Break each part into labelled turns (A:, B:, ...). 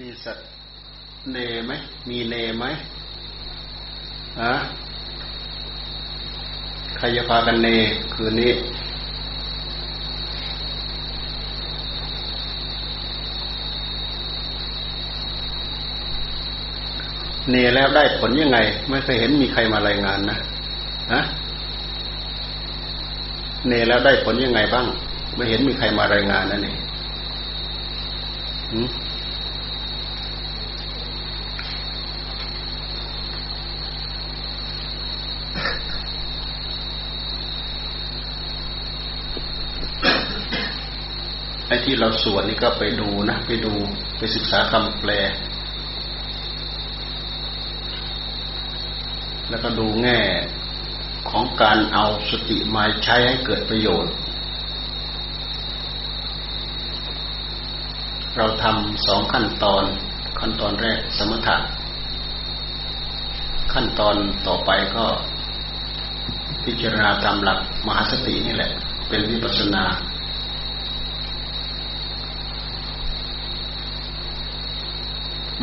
A: มีสัตว์เนไหมมีเนไหมฮะใครจะพากันเนคืนนี้เนแล้วได้ผลยังไง ไม่เคยเห็นมีใครมารายงานนะฮะเนแล้วได้ผลยังไงบ้าง ไม่เห็นมีใครมารายงานนั่น ที่เราสวดนี่ก็ไปดูนะ ไปดูไปศึกษาคำแปล แล้วก็ดูแง่ของการเอาสติมาใช้ให้เกิดประโยชน์ เราทำสองขั้นตอน ขั้นตอนแรกสมถะขั้นตอนต่อไปก็พิจารณาตามหลักมหาสตินี่แหละ เป็นวิปัสสนา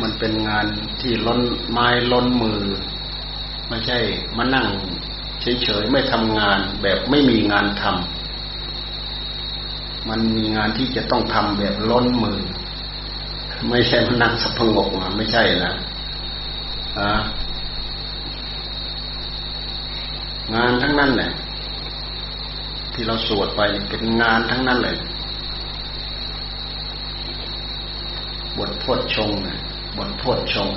A: มันเป็นงานที่ล้นไม้ล้นมือ ไม่ใช่มานั่งเฉยๆไม่ทำงานแบบไม่มีงานทำมันมีงานที่จะต้องทำแบบล้นมือ ไม่ใช่มานั่งสับมาไม่ใช่นะอะงานทั้งนั้นแหละที่เราสวดไปเป็นงานทั้งนั้นเลยบทพดชงนะ บทพดชง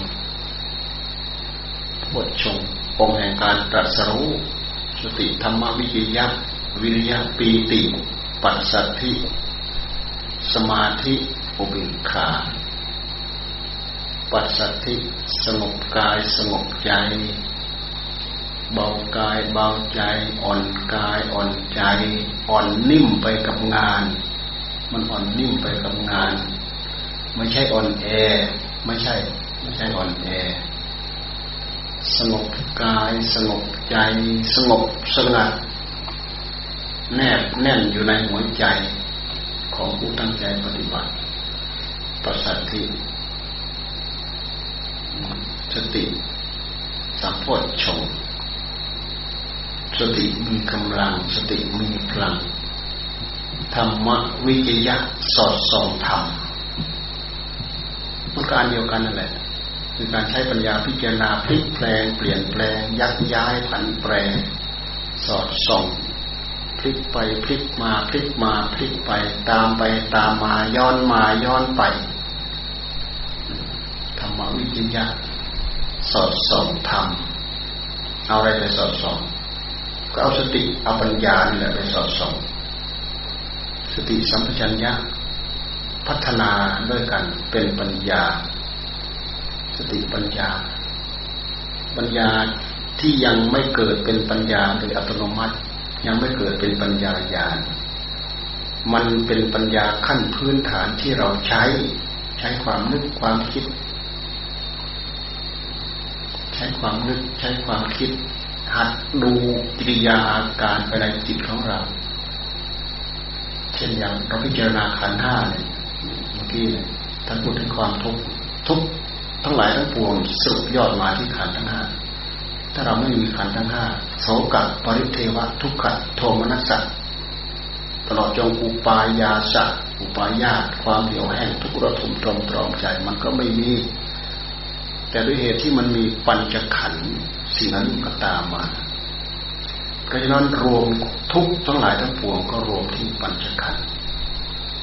A: พดชงองค์แห่งการตรัสรู้สติธรรมวิจยะวิริยะปีติ ปัสสัทธิ สมาธิอุเบกขา ปัสสัทธิสงบกายสงบใจเบากายเบาใจอ่อนกายอ่อนใจ อ่อนนิ่มไปกับงาน มันอ่อนนิ่มไปกับงาน ไม่ใช่อ่อนแอ ไม่ใช่ ไม่ใช่อ่อนแอ สงบกายสงบใจ สงบสงัดแนบแน่นอยู่ในหัวใจของผู้ตั้งใจปฏิบัติประสัทธิสติสัมโพชงสติมีกำลัง สติมีพลัง ธรรมวิจยะสอดส่องธรรม ต้องการเดียวกันนั่นแหละคือการใช้ปัญญาพิจารณาพลิกแปลง เปลี่ยนแปลง ยักย้ายผันแปรสอดส่องพลิกไปพลิกมาพลิกมาพลิกไป ตามไปตามมาย้อนมาย้อนไปธรรมวิจยะสอดส่องธรรมเอาอะไรไปสอดส่อง ก็เอาสติเอาปัญญาเนี่แหละไปสอดส่อง สติสัมปชัญญะ พัฒนาด้วยกันเป็นปัญญา สติปัญญา ปัญญาที่ยังไม่เกิดเป็นปัญญาโดยอัตโนมัติ ยังไม่เกิดเป็นปัญญาญาณมันเป็นปัญญาขั้นพื้นฐานที่เราใช้ใช้ความนึกความคิด ใช้ความนึกใช้ความคิด หัดดูกิริยาอาการภายในจิตของเรา เช่นอย่างเราพิจารณาขันห้าเนี่ย เมื่อกี้ท่านพูดถึงความทุกข์ทุกทั้งหลายทั้งปวงสรุปยอดมาที่ขันทั้งห้าถ้าเราไม่มีขันทั้งห้าโสกะปริเทวะ ทุกขะโทมนัสสะตลอดจงอุปายาสะอุปายาตความเหี่ยวแห้งทุกระทมตรมตรอมใจมันก็ไม่มี แต่ด้วยเหตุที่มันมีปัญจขันธ์สิ่งนั้นก็ตามมาเพราะฉะนั้นรวมทุกทั้งหลายทั้งปวงก็รวมที่ปัญจขันธ์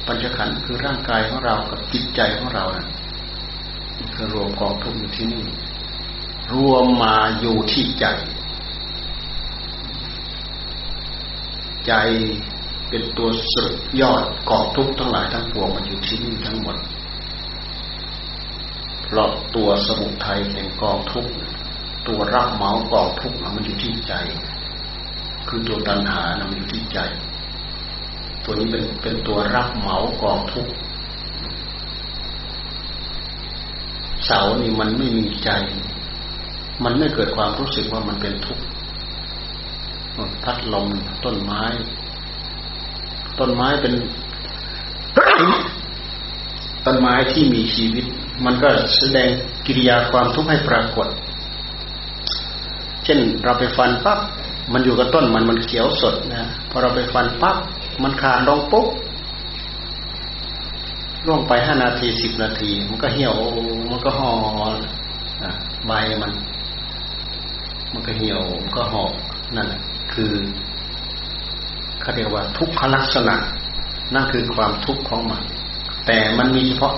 A: ปัญจขันธ์คือร่างกายของเรากับจิตใจของเรานะคือรวมกองทุกอยู่ที่นี่ รวมมาอยู่ที่ใจ ใจเป็นตัวสรุปยอดกองทุกทั้งหลายทั้งปวงมันอยู่ที่นี่ทั้งหมดเพราะตัวสมุทัยแห่งกองทุกตัวรับเหมากองทุกมันอยู่ที่ใจ คือตัวตัณหานะมันอยู่ที่ใจ ตัวนี้เป็นเป็นตัวรับเหมากองทุกเสานี่มันไม่มีใจ มันไม่เกิดความรู้สึกว่ามันเป็นทุกข์พัดลมต้นไม้ ต้นไม้เป็น ต้นไม้ที่มีชีวิต มันก็แสดงกิริยาความทุกข์ให้ปรากฏ เช่นเราไปฟันปั๊บมันอยู่กับต้นมันมันเขียวสดนะพอเราไปฟันปั๊บ มันขาดลงปุ๊บล่วงไปห้านาทีสิบนาที มันก็เหี่ยว มันก็ห่อใบมัน มันก็เหี่ยว มันก็ห่อนั่นคือเขาเรียกว่า ทุกขลักษณะ นั่นคือความทุกข์ของมัน แต่มันมีเฉพาะ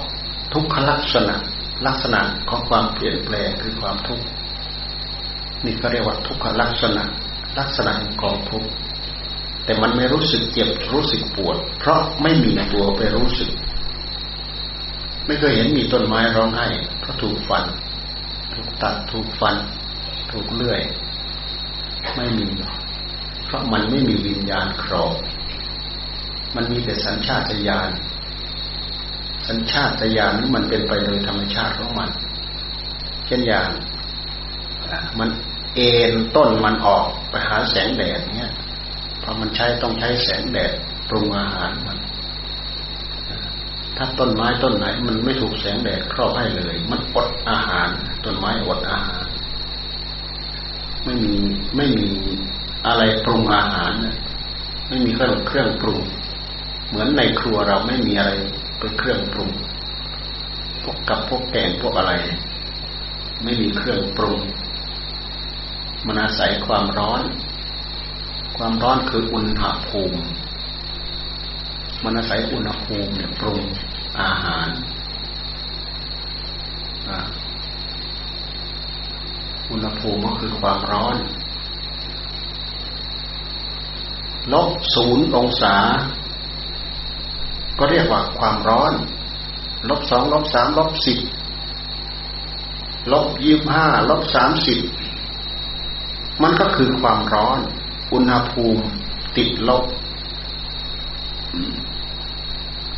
A: ทุกขลักษณะ ลักษณะของความเปลี่ยนแปลงคือความทุกข์นี่ก็เรียกว่าทุกขลักษณะ ลักษณะของกองทุกข์ แต่มันไม่รู้สึกเจ็บรู้สึกปวด เพราะไม่มีตัวไปรู้สึก ไม่เคยเห็นมีต้นไม้ร้องไห้เพราะถูกฟัน ถูกตัดถูกฟัน ถูกเลื่อย ไม่มี เพราะมันไม่มีวิญญาณครองมันมีแต่สัญชาตญาณสัญชาตญาณนี้มันเป็นไปโดยธรรมชาติของมัน เช่นอย่างมันเอ็นต้นมันออกไปหาแสงแดดเนี้ย ราะมันใช้ต้องใช้แสงแดดปรุงอาหารมัน ถ้าต้นไม้ต้นไหน มันไม่ถูกแสงแดดครอบให้เลย มันอดอาหาร ต้นไม้อดอาหาร ไม่มีไม่มีอะไรปรุงอาหารไม่มีเครื่องเครื่องปรุง เหมือนในครัวเราไม่มีอะไรเป็นเครื่องปรุงพวกกับพวกแกงพวกอะไร ไม่มีเครื่องปรุงมันอาศัยความร้อน ความร้อนคืออุณหภูมิ มันอาศัยอุณหภูมิเนี่ยปรุงอาหาร อุณหภูมิก็คือความร้อนลบศูนย์องศา ก็เรียกว่าความร้อน ลบสองลบสามลบสิบลบยี่บห้าลบสามสิบมันก็คือความร้อน อุณหภูมิติดลบ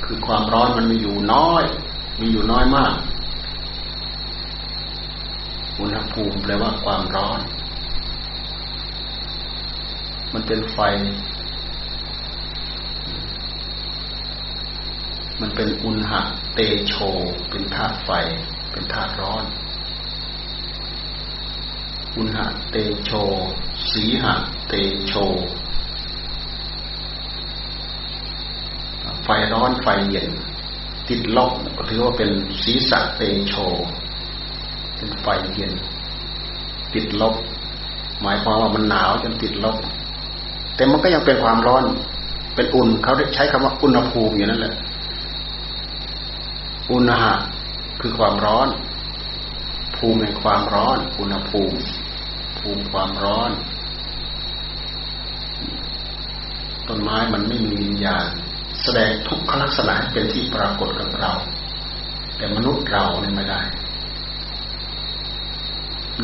A: คือความร้อนมันมีอยู่น้อย มีอยู่น้อยมาก อุณหภูมิแปลว่าความร้อน มันเป็นไฟ มันเป็นอุณหะเตโช เป็นธาตุไฟ เป็นธาตุร้อน อุณหะเตโช สีหะเตโช ไฟร้อนไฟเย็น ติดลบก็ถือว่าเป็นสีสัเตโช เป็นไฟเย็น ติดลบ หมายความว่ามันหนาวจนติดลบ แต่มันก็ยังเป็นความร้อน เป็นอุ่นเขาใช้คำว่าอุณหภูมิอย่างนั้นแหละ อุณหะคือความร้อน ภูมิในความร้อน อุณหภูมิ ภูมิความร้อน ต้นไม้มันไม่มีวิญญาณ แสดงทุกขลักษณะเป็นที่ปรากฏกับเรา แต่มนุษย์เราเนี่ยไม่ได้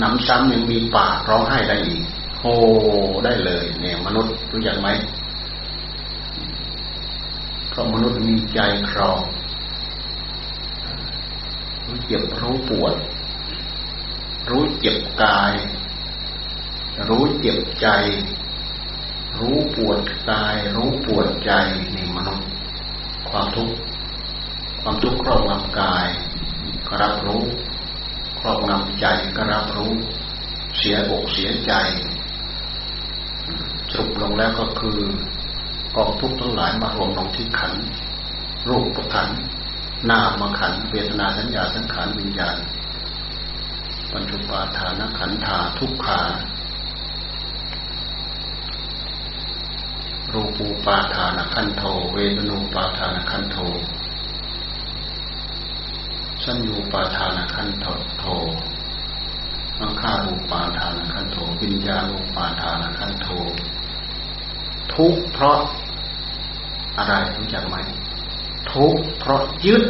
A: นำซ้ำยังมีปากร้องไห้ได้อีกโฮได้เลย เนี่ย มนุษย์รู้จักไหมเพราะมนุษย์มีใจครองรู้เจ็บรู้ปวด รู้เจ็บกาย รู้เจ็บใจ รู้ปวดกาย รู้ปวดใจนี่มนุษย์ ความทุกข์ความทุกข์ครอบงำกายก็รับรู้ ครอบงำใจก็รับรู้ เสียอกเสียใจสรุปลงแล้วก็คือกองทุกข์ทั้งหลายมารวมลงที่ขันรูปประขันนามขันเวทนาสัญญาสังขารวิญญาณปัญจุปาทานขันธาทุกขา รูปูปาทานขันโทเวทนูปาทานขันโทสัญญูปาทานขันโทโทอังคารูปาทานขันโทวิญญาณูปาทานขันโท ทุกเพราะอะไรรู้จักไหมทุกเพราะยึด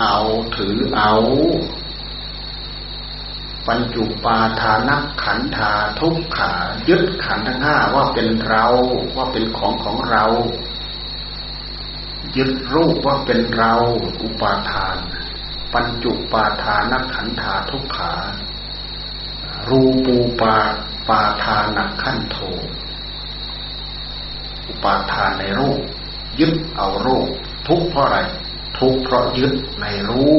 A: เอาถือเอา ปัญจุปาทานักขันธาทุกขายึดขันทั้งห้าว่าเป็นเราว่าเป็นของของเรา ยึดรูปว่าเป็นเรา อุปาทาน ปัญจุปาทานักขันธาทุกขา รูปูปาปาทานักขันโทอุปาทานในรูป ยึดเอารูป ทุกเพราะอะไร ทุกเพราะยึดในรู้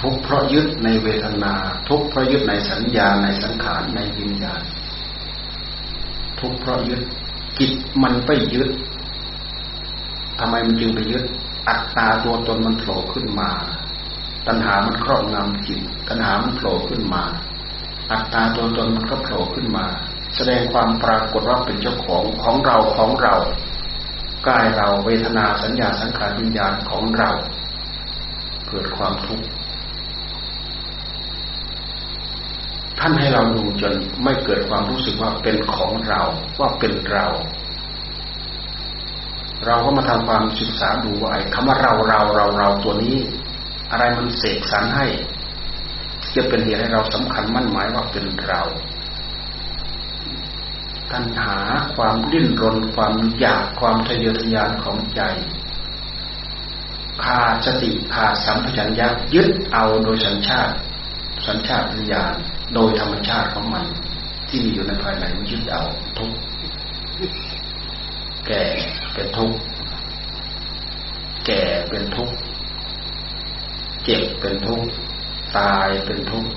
A: ทุกข์เพราะยึดในเวทนา ทุกข์เพราะยึดในสัญญาในสังขารในวิญญาณ ทุกข์เพราะยึดจิตมันไปยึดทำไมมันจึงไปยึด อัตตาตัวตนมันโผล่ขึ้นมา ตัณหามันครอบงำจิต ตัณหามันโผล่ขึ้นมา อัตตาตัวตนมันก็โผล่ขึ้นมา แสดงความปรากฏว่าเป็นเจ้าของของเราของเรากายเราเวทนาสัญญาสังขารวิญญาณของเรา เกิดความทุกข์ ท่านให้เราดูจนไม่เกิดความรู้สึกว่าเป็นของเราว่าเป็นเรา เราก็มาทำความศึกษาดูว่าไอ้คำว่าเราเราเราเราตัวนี้ อะไรมันเสกสรรให้ จะเป็นเหตุให้เราสำคัญมั่นหมายว่าเป็นเราตัณหาความดิ้นรนความอยากความทะเยอทะยานของใจขาดสติขาดสัมผัสัญญายึดเอาโดยสัญชาติ สัญชาติญาณ โดยธรรมชาติของมัน ที่มีอยู่ในภายในมันยึดเอาทุกแก่เป็นทุกแก่เป็นทุกเจ็บเป็นทุกตายเป็นทุกข์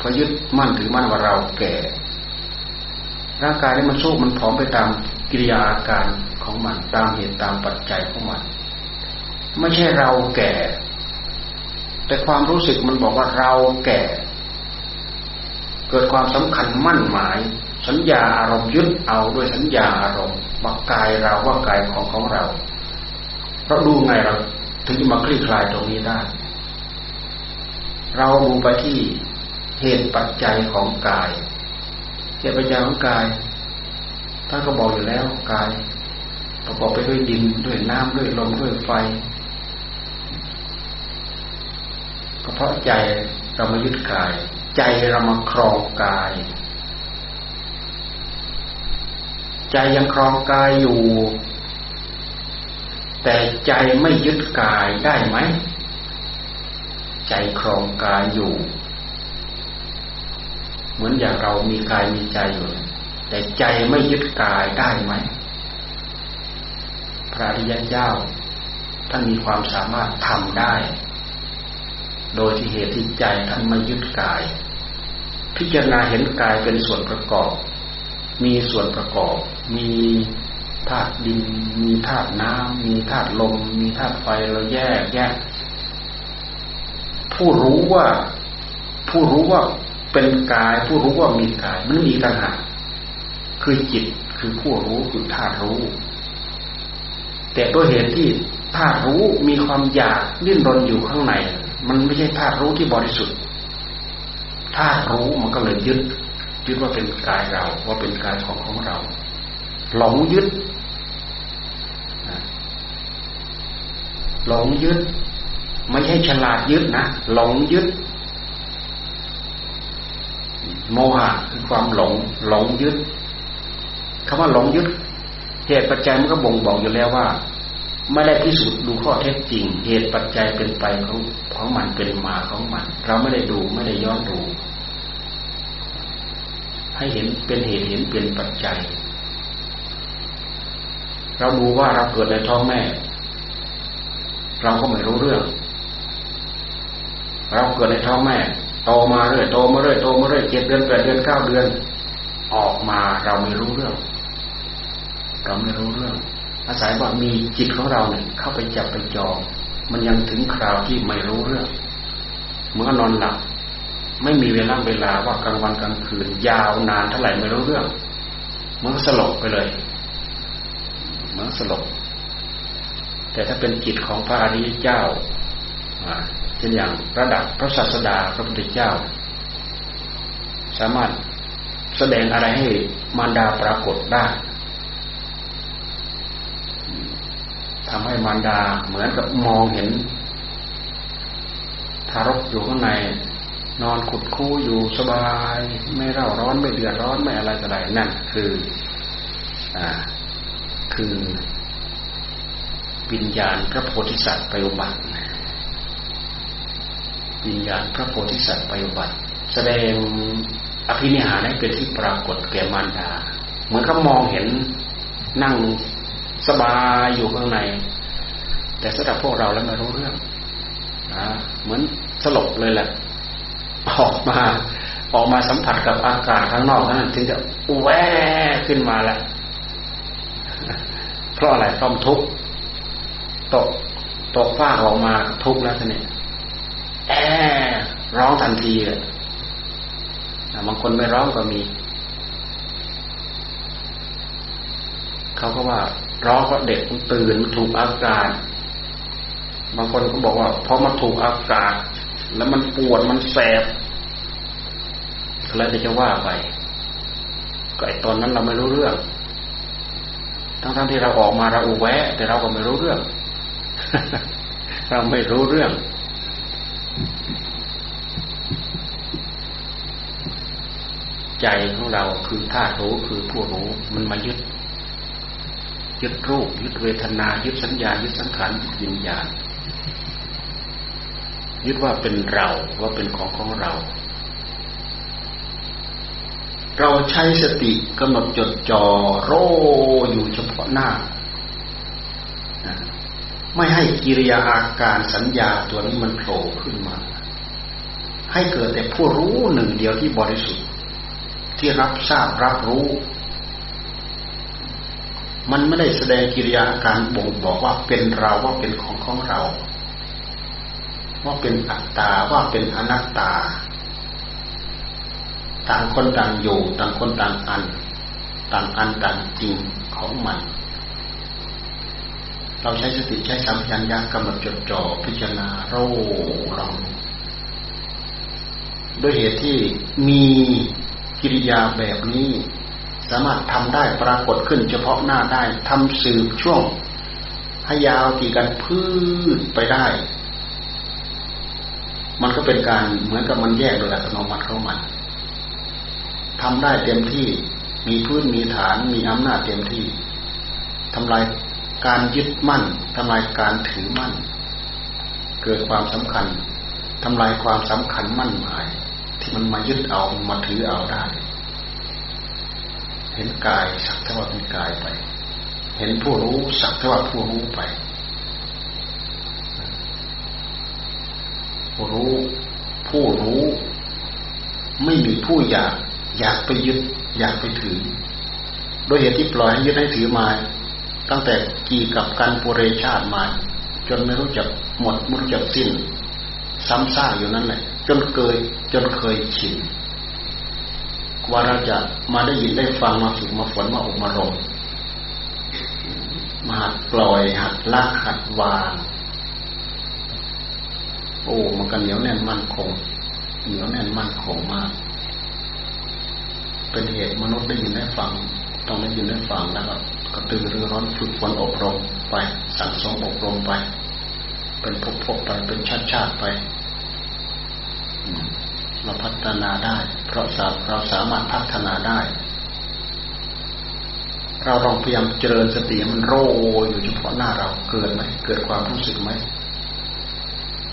A: พอยึดมั่นถือมั่นว่าเราแก่ ร่างกายนี้มันสู้มันผอมไปตามกิริยาอาการของมันตามเหตุตามปัจจัยของมันไม่ใช่เราแก่ แต่ความรู้สึกมันบอกว่าเราแก่ เกิดความสำคัญมั่นหมาย สัญญาอารมณ์ยึดเอาด้วยสัญญาอารมณ์ว่ากายเราว่ากายของของเราเราดูไงเราถึงจะมาคลี่คลายตรงนี้ได้ เราดูไปที่เหตุปัจจัยของกายเหตุปัจจัยของกายท่านก็บอกอยู่แล้วกาย ประกอบไปด้วยดินด้วยน้ำด้วยลมด้วยไฟก็เพราะใจเรามายึดกาย ใจเรามาครองกาย ใจยังครองกายอยู่ แต่ใจไม่ยึดกายได้ไหม ใจครองกายอยู่ เหมือนอย่างเรามีกายมีใจอยู่ แต่ใจไม่ยึดกายได้ไหม พระริยเจ้าท่านมีความสามารถทำได้ โดยที่เหตุที่ใจท่านไม่ยึดกาย พิจารณาเห็นกายเป็นส่วนประกอบ มีส่วนประกอบ มีธาตุดิน มีธาตุน้ำ มีธาตุลม มีธาตุไฟเราแยกแยก ผู้รู้ว่า ผู้รู้ว่าเป็นกาย ผู้รู้ว่ามีกายมันมีต่างหากคือจิตคือผู้รู้คือธาตุรู้ แต่ด้วยเหตุที่ธาตุรู้มีความอยากดิ้นรนอยู่ข้างใน มันไม่ใช่ธาตุรู้ที่บริสุทธิ์ ธารู้มันก็เลยยึด ยึดว่าเป็นกายเรา ว่าเป็นกายของของเราหลงยึดหลงยึด ไม่ใช่ฉลาดยึดนะหลงยึด โมหะคือความหลง หลงยึดคำว่าหลงยึดเหตุปัจจัยมันก็บ่งบอกอยู่แล้วว่า ไม่ได้พิสูจน์ดูข้อเท็จจริง เหตุปัจจัยเป็นไปของของมันเป็นมาของมัน เราไม่ได้ดูไม่ได้ย้อนดู ให้เห็นเป็นเหตุเห็นเป็นปัจจัย เราดูว่าเราเกิดในท้องแม่ เราก็ไม่รู้เรื่อง เราเกิดในท้องแม่โตมาเรื่อยโตมาเรื่อยโตมาเรื่อยเจ็ดเดือนแปดเดือนเก้าเดือน ออกมาเราไม่รู้เรื่อง เราไม่รู้เรื่อง อาศัยว่ามีจิตของเราเนี่ยเข้าไปจับไปจอง มันยังถึงคราวที่ไม่รู้เรื่อง เมื่อนอนหลับไม่มีเวลาเวลาว่ากลางวันกลางคืน ยาวนานเท่าไหร่ไม่รู้เรื่องมันสลบไปเลยมันสลบแต่ถ้าเป็นจิตของพระอริยเจ้าเช่นอย่างระดับพระศาสดาพระพุทธเจ้า สามารถแสดงอะไรให้มารดาปรากฏได้ ทำให้มารดาเหมือนกับมองเห็น ทารกอยู่ข้างใน นอนขุดคู่อยู่สบาย ไม่เร่าร้อนไม่เดือดร้อนไม่อะไรอะไรนั่นคืออ่าคือวิญญาณพระโพธิสัตว์ไปอุบัติวิญญาณพระโพธิสัตว์ไปอุบัติ แสดงอภินิหารให้เป็นที่ปรากฏแก่มารดา เหมือนเขามองเห็นนั่ง
B: สบายอยู่ข้างใน แต่สำหรับพวกเราแล้วไม่รู้เรื่องนะเหมือนสลบเลยแหละออกมา ออกมาสัมผัสกับอากาศข้างนอกนั้นถึงจะแวขึ้นมาแล้วเพราะอะไรเพราะทุกข์ตกตกฟ้าออกมาทุกข์แล้วท่านเนี่ยแอร้องทันทีเลยบางคนไม่ร้องก็มี เขาก็ว่า ร้องเพราเด็กมันตื่นถูกอากาศบางคนก็บอกว่าเพราะมันถูกอากาศ แล้วมันปวดมันแสบแล้วจะว่าไปก็ไอตอนนั้นเราไม่รู้เรื่อง ทั้งๆทที่เราออกมาเราอุแวะ แต่เราก็ไม่รู้เรื่อง เราไม่รู้เรื่อง ใจของเราคือธาตุรู้คือผู้รู้มันมายึด ยึดรูป ยึดเวทนา ยึดสัญญา ยึดสังขารยึดวิญญาณ ยึดว่าเป็นเราว่าเป็นของของเรา เราใช้สติกำหนดจดจ่อโรอยู่เฉพาะหน้า ไม่ให้กิริยาอาการสัญญาตัวนี้มันโผล่ขึ้นมา ให้เกิดแต่ผู้รู้หนึ่งเดียวที่บริสุทธิ์ที่รับทราบรับรู้ มันไม่ได้แสดงกิริยาการบ่งบอกว่าเป็นเราว่าเป็นของของเรา ว่าเป็นอัตตาว่าเป็นอนัตตา ต่างคนต่างอยู่ ต่างคนต่างอัน ต่างอันต่างจริงของมัน เราใช้สติใช้สัมผัสญากำหนดจดจ่อพิจารณาโรลองด้วยเหตุที่มีกิริยาแบบนี้ สามารถทำได้ปรากฏขึ้นเฉพาะหน้าได้ทำสืบช่วงให้ยาวตีกันพืชไปได้ มันก็เป็นการเหมือนกับมันแยกโดยอัตโนมัติเข้ามันทำได้เต็มที่มีพื้นมีฐานมีอำนาจเต็มที่ทำลายการยึดมั่นทำลายการถือมั่น เกิดความสำคัญทำลายความสำคัญมั่นหมาย ที่มันมายึดเอามาถือเอาได้ เห็นกายสักเท่าเป็นกายไป เห็นผู้รู้สักเท่าผู้รู้ไป ผู้รู้ ผู้รู้ ไม่มีผู้อยาก อยากไปยึด อยากไปถือ โดยเหตุที่ปล่อยให้ยึดให้ถือมา ตั้งแต่กี่กับการปุเรชาติมา จนไม่รู้จักหมดไม่รู้จักสิ้น ซ้ำซากอยู่นั่นแหละจนเคย จนเคยชิน ว่าเราจะมาได้ยินได้ฟังมาฝึกมาฝนมาอบมารมมาปล่อยหัดละหัดวาง โอ้มันกันเหนียวแน่นมั่นคง เหนียวแน่นมั่นคงมาก เป็นเหตุมนุษย์ได้ยินได้ฟัง ต้องได้ยินได้ฟังแล้วก็กระตือรือร้อนฝึกฝนอบรมไป สั่งสมอบรมไป เป็นพบพบไปเป็นชาติชาติไป เราพัฒนาได้ เพราะเราสามารถพัฒนาได้ เราลองพยายามเจริญสติมันโรยอยู่เฉพาะหน้าเราเกิดไหมเกิดความรู้สึกไหม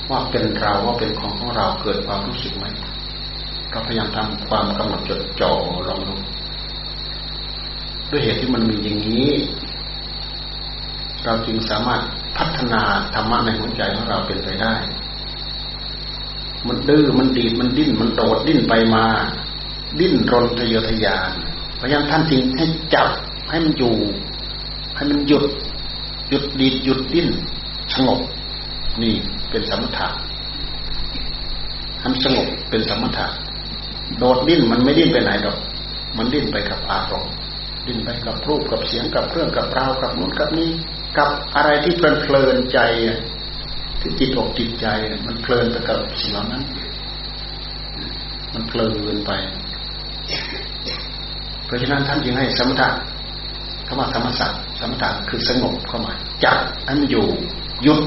B: ว่าเป็นเราว่าเป็นของของเราเกิดความรู้สึกไหมเราพยายามทำความกำหนดจดจ่อลองดูด้วยเหตุที่มันมีอย่างนี้ เราจึงสามารถพัฒนาธรรมะในหัวใจของเราเป็นไปได้ มันดื้อมันดีดมันดิ้นมันโดดดิ้นไปมา ดิ้นรนทะเยอทะยานพยายามท่านจริงให้จับให้มันอยู่ ให้มันหยุด หยุดดีดหยุดดิ้นสงบ นี่เป็นสมถะทำสงบเป็นสมถะโดดดิ้นมันไม่ดิ้นไปไหนดอก มันดิ้นไปกับอารมณ์ดิ้นไปกับรูปกับเสียงกับเครื่องกับราวกับนู้นกับนี้ กับอะไรที่เพลินเพลินใจ ที่จิตอกจิตใจมันเพลินไปกับสิ่งเหล่านั้น มันเพลินไป เพราะฉะนั้นท่านจึงให้สมถะคำว่าธรรมสัตสมถะคือสงบเข้ามาจับให้มันอยู่หยุด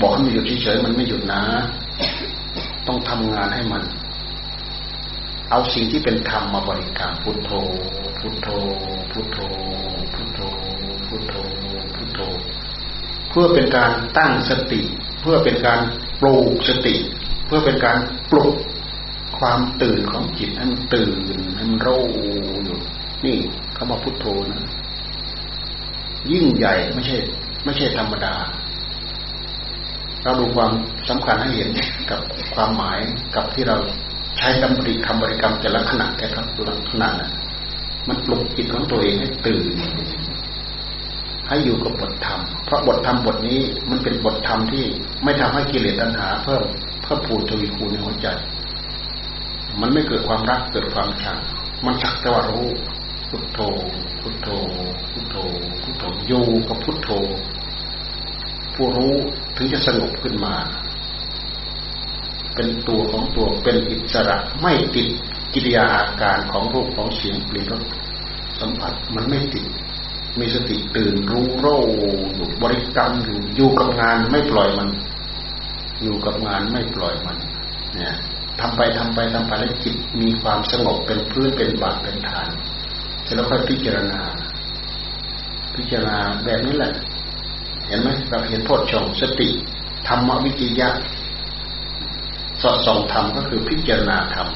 B: บอกให้มันหยุดเฉยๆมันไม่หยุดนะ ต้องทำงานให้มัน เอาสิ่งที่เป็นธรรมมาบริกรรมพุทโธ พุทโธ พุทโธ พุทโธ พุทโธ เพื่อเป็นการตั้งสติ เพื่อเป็นการปลูกสติ เพื่อเป็นการปลุกความตื่นของจิตให้มันตื่นให้มันรู้อยู่นี่คำว่าพุทโธนะ ยิ่งใหญ่ไม่ใช่ ไม่ใช่ธรรมดา เราดูความสำคัญให้เห็นกับความหมายกับที่เราใช้ดำริคำบริกรรมแต่ละขณะแต่ละขณะนะมันปลุกจิตของตัวเองให้ตื่น ให้อยู่กับบทธรรม เพราะบทธรรมบทนี้มันเป็นบทธรรมที่ไม่ทำให้กิเลสตัณหา เพิ่มเพิ่มพูนทวีคูณในหัวใจ มันไม่เกิดความรักเกิดความชัง มันสักแต่ว่ารู้พุทโธ พุทโธ พุทโธ พุทโธอยู่กับพุทโธ ผู้รู้ถึงจะสงบขึ้นมา เป็นตัวของตัวเป็นอิสระไม่ติดกิริยาอาการของรูปของเสียงเปลี่ยนรสสัมผัสมันไม่ติด มีสติตื่นรู้โรอยู่บริกรรมอยู่อยู่กับงานไม่ปล่อยมัน อยู่กับงานไม่ปล่อยมัน เนี่ยทำไปทำไปทำไปแล้วจิตมีความสงบเป็นพื้นเป็นบาดเป็นฐานเสร็จแล้วค่อยพิจารณา พิจารณาแบบนี้แหละ เห็นไหมเราเห็นโพชฌงสติธรรมวิจิยะสอดส่องธรรมก็คือพิจารณาธรรม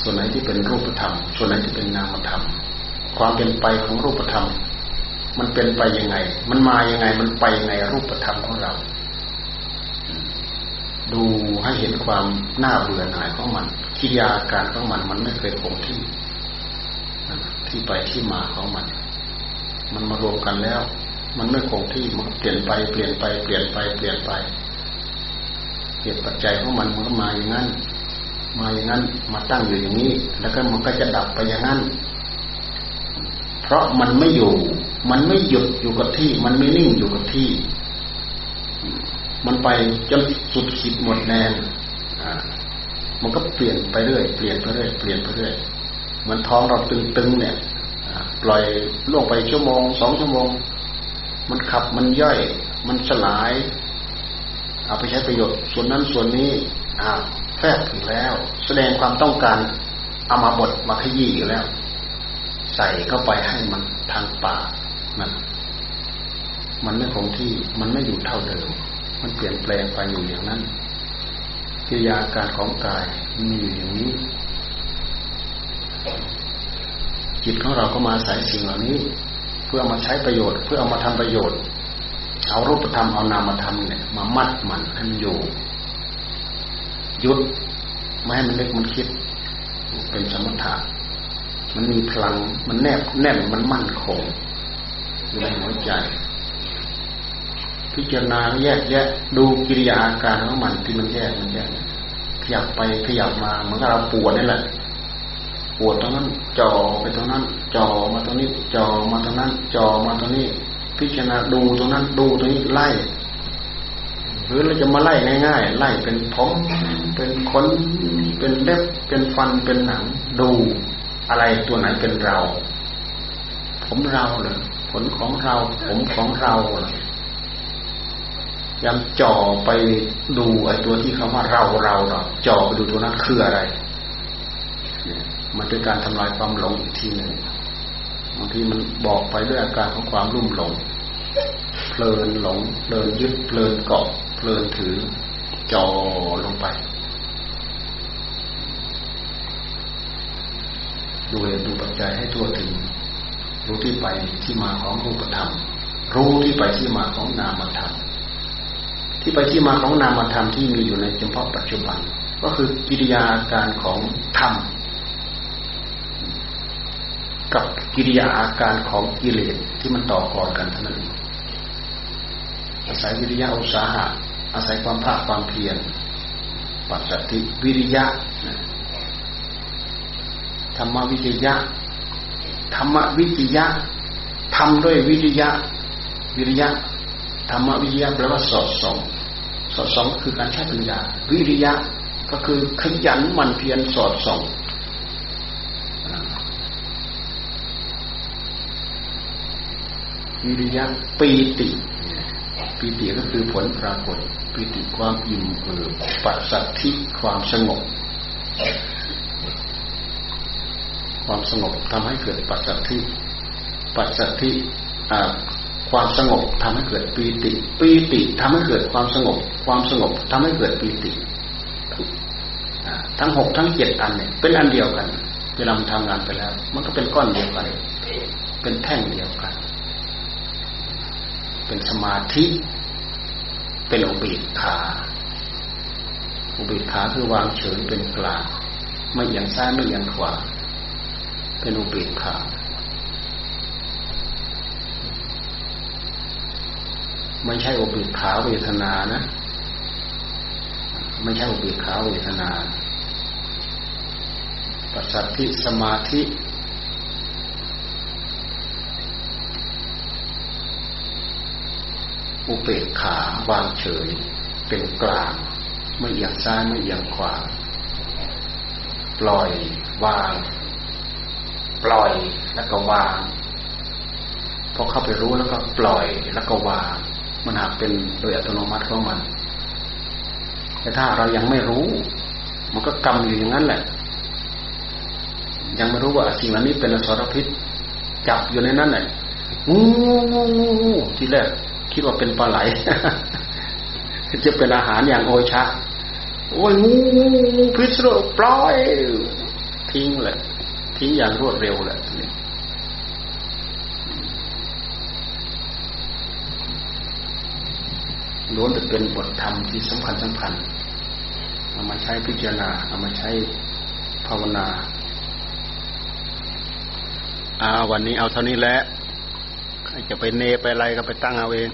B: ส่วนไหนที่เป็นรูปธรรม ส่วนไหนที่เป็นนามธรรม ความเป็นไปของรูปธรรม มันเป็นไปยังไง มันมายังไง มันไปยังไงรูปธรรมของเรา ดูให้เห็นความน่าเบื่อหน่ายของมันกิริยาการของมัน มันไม่เคยคงที่ ที่ไปที่มาของมัน มันมารวมกันแล้ว มันไม่คงที่มันเปลี่ยนไปเปลี่ยนไปเปลี่ยนไปเปลี่ยนไปเหตุปัจจัยของมันมันก็มาอย่างนั้น มาอย่างนั้น มาตั้งอยู่อย่างนี้ แล้วก็มันก็จะดับไปอย่างนั้น เพราะมันไม่อยู่ มันไม่หยุดอยู่กับที่ มันไม่นิ่งอยู่กับที่ มันไปจนสุดขีดหมดแนนมันก็เปลี่ยนไปเรื่อย เปลี่ยนไปเรื่อย เปลี่ยนไปเรื่อยมันท้องเราตึงๆเนี่ยปล่อยล่วงไปชั่วโมงสองชั่วโมง มันขับมันย่อย มันสลาย เอาไปใช้ประโยชน์ส่วนนั้นส่วนนี้อ้าวแทรกถึงแล้ว แสดงความต้องการเอามาบดมาขยี้อยู่แล้ว ใส่เข้าไปให้มันทางปากนั่นมันไม่คงที่มันไม่อยู่เท่าเดิม มันเปลี่ยนแปลงไปอยู่อย่างนั้นกิริยาการของกายมีอยู่อย่างนี้ จิตของเราก็มาใส่สิ่งเหล่านี้ เพื่อมาใช้ประโยชน์ เพื่อเอามาทำประโยชน์ เอารูปธรรมเอานามธรรมเนี่ยมามัดมันให้มันอยู่ยุดไม่ให้มันเล็กมันคิด เป็นสมถะ มันมีพลัง มันแนบแน่นมันมั่นคงอยู่ในหัวใจ พิจารณาแยกแยะดูกิริยาอาการของมันที่มันแยกมันแยกขยับไปขยับมาเหมือนกับเราปวดนี่แหละปวดตรงนั้นจ่อไปตรงนั้นจ่อมาตรงนี้จ่อมาตรงนั้นจ่อมาตรงนี้ พิจารณาดูตรงนั้นดูตรงนี้ไล่หรือเราจะมาไล่ง่ายๆไล่เป็นผมเป็นขนเป็นเล็บเป็นฟันเป็นหนังดู อะไรตัวไหนเป็นเรา ผมเราเลยขนของเรา ผมของเราเลยยังจ่อไปดูไอ้ตัวที่คำว่าเราเราเราจ่อไปดูตัวนั้นคืออะไรมันเป็นการทำลายความหลงอีกทีหนึ่งบางทีมันบอกไปด้วยอาการของความรุ่มหลง เพลินหลงเพลินยึดเพลินเกาะเพลินถือจ่อลงไป ดูเหตุดูปัจจัยให้ทั่วถึง รู้ที่ไปที่มาของรูปธรรม รู้ที่ไปที่มาของนามธรรม ที่ไปที่มาของนามธรรมที่มีอยู่ในเฉพาะปัจจุบัน ก็คือกิริยาการของธรรม กับกิริยาอาการของกิเลสที่มันต่อก่อนกันเท่านั้น อาศัยวิริยะอุตสาหะอาศัยความภาคความเพียรปัจจติวิริยะ ธรรมวิจยะ ธรรมวิจยะทำด้วยวิริยะ วิริยะ ธรรมวิจยะแปลว่าสอดส่องสอดส่องคือการใช้ปัญญา วิริยะก็คือขยันมันเพียรสอดส่องวิริยะปีติปีติก็คือผลปรากฏปีติความอิ่มเอิบปัสสัทธิความสงบ ความสงบทำให้เกิดปัสสัทธิปัสสัทธิความสงบทำให้เกิดปีติ ปีติทำให้เกิดความสงบ ความสงบทำให้เกิดปีติทั้งหกทั้งเจ็ดอันเนี่ยเป็นอันเดียวกันเวลามันทำงานไปแล้ว มันก็เป็นก้อนเดียวกัน เป็นแท่งเดียวกัน เป็นสมาธิเป็นอุเบกขาอุเบกขาคือวางเฉยเป็นกลางไม่อย่างซ้ายไม่อย่างขวา เป็นอุเบกขาไม่ใช่อุเบกขาเวทนานะ ไม่ใช่อุเบกขาเวทนาปัสสัทธิสมาธิอุเบกขาวางเฉย เป็นกลาง ไม่เอียงซ้ายไม่เอียงขวา ปล่อยวาง ปล่อยแล้วก็วางพอเข้าไปรู้แล้วก็ปล่อยแล้วก็วาง มันหากเป็นโดยอัตโนมัติของมัน แต่ถ้าเรายังไม่รู้ มันก็กำอยู่อย่างนั้นแหละ ยังไม่รู้ว่าสิ่งนี้เป็นอสรพิษจับอยู่ในนั้นแหละงูงูงูงูทีแรกคิดว่าเป็นปลาไหลจะเป็นอาหารอย่างโอชะโอ้ยงูงูพิษโรปล่อยทิ้งแหละ ทิ้งอย่างรวดเร็วแหละล้วนแต่เป็นบทธรรมที่สำคัญสำคัญเอามาใช้พิจารณาเอามาใช้ภาวนาอาวันนี้เอาเท่านี้แหละใครจะไปเนไปอะไรก็ไปตั้งเอาเอง